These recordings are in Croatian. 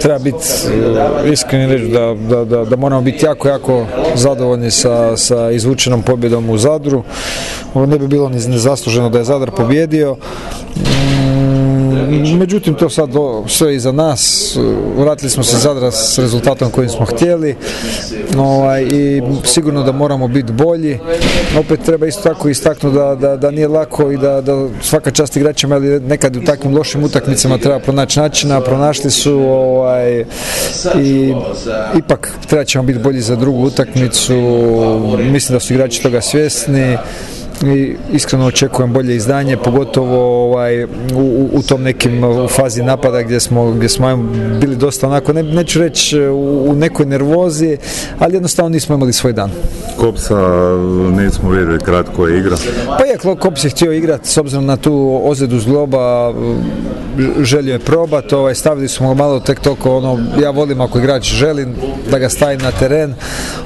treba biti uh, iskreni reći da, da, da, da moramo biti jako, jako zadovoljni sa, sa izvučenom pobjedom u Zadru. Ne bi bilo ni nezasluženo da je Zadar pobjedio. Međutim, to sad do, sve iza nas. Vratili smo se Zadra s rezultatom kojim smo htjeli ovaj, i sigurno da moramo biti bolji. Opet treba isto tako istaknuti da, da, da nije lako i da, da svaka čast igračima, ali nekad u takvim lošim utakmicama treba pronaći načina, pronašli su ovaj, i ipak treba ćemo biti bolji za drugu utakmicu. Mislim da su igrači toga svjesni i iskreno očekujem bolje izdanje, pogotovo ovaj, u, u tom nekim u fazi napada gdje smo, gdje smo bili dosta onako, ne, neću reći u, u nekoj nervozi, ali jednostavno nismo imali svoj dan. Kopsa nismo vidjeli kratko je igra. Pa je, Kops je htio igrati s obzirom na tu ozljedu zgloba, želio je probat, ovaj, stavili smo malo tek toliko, ono, ja volim ako igrač želi da ga stavim na teren,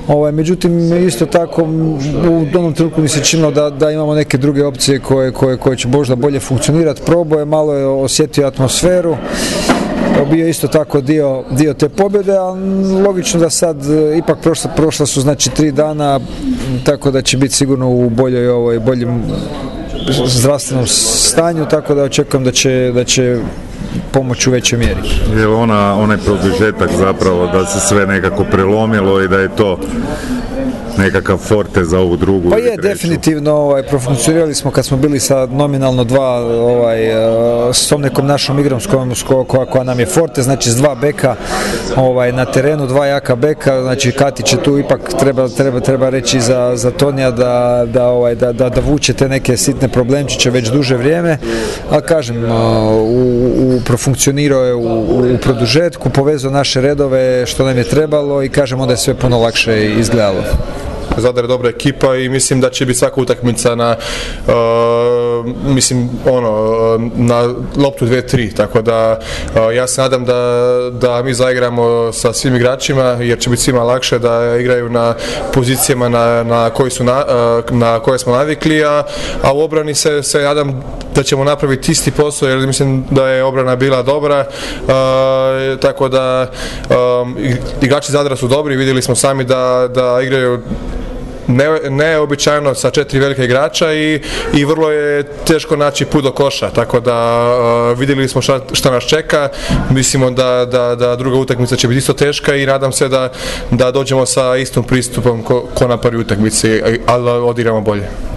ovaj, međutim isto tako u onom trenutku mi se činilo da, da imamo neke druge opcije koje, koje, koje će možda bolje funkcionirati, probao je, malo je osjetio atmosferu, bio isto tako dio, dio te pobjede, ali logično da sad ipak prošla, prošla su znači tri dana, tako da će biti sigurno u boljoj ovoj, boljem zdravstvenom stanju, tako da očekujem da će, da će pomoć u većoj mjeri. Je ona, onaj produžetak zapravo da se sve nekako prelomilo i da je to nekakav forte za ovu drugu Pa je, definitivno ovaj, profunkcionirali smo kad smo bili sa nominalno dva ovaj, uh, s tom nekom našom igrom s kojom, koja, koja nam je forte, znači s dva beka ovaj, na terenu, dva jaka beka, znači Katić je tu ipak treba, treba, treba reći za, za Tonija da, da, ovaj, da, da, da vuče te neke sitne problemčiće već duže vrijeme, ali kažem, uh, u, u, profunkcionirao je u, u produžetku, povezao naše redove što nam je trebalo i kažem onda je sve puno lakše izgledalo. Zadar je dobra ekipa i mislim da će biti svaka utakmica na uh, mislim ono na loptu 2-3 tako da uh, ja se nadam da, da mi zaigramo sa svim igračima jer će biti svima lakše da igraju na pozicijama na, na, koji su na, uh, na koje smo navikli a, a u obrani se, se nadam da ćemo napraviti isti posao jer mislim da je obrana bila dobra uh, tako da um, igrači Zadra su dobri vidjeli smo sami da, da igraju neobičajno sa četiri velike igrača i, i vrlo je teško naći put do koša, tako da uh, vidjeli smo šta, šta nas čeka, mislimo da, da, da druga utakmica će biti isto teška i nadam se da, da dođemo sa istom pristupom ko, ko na prvi utakmici, ali odigramo bolje.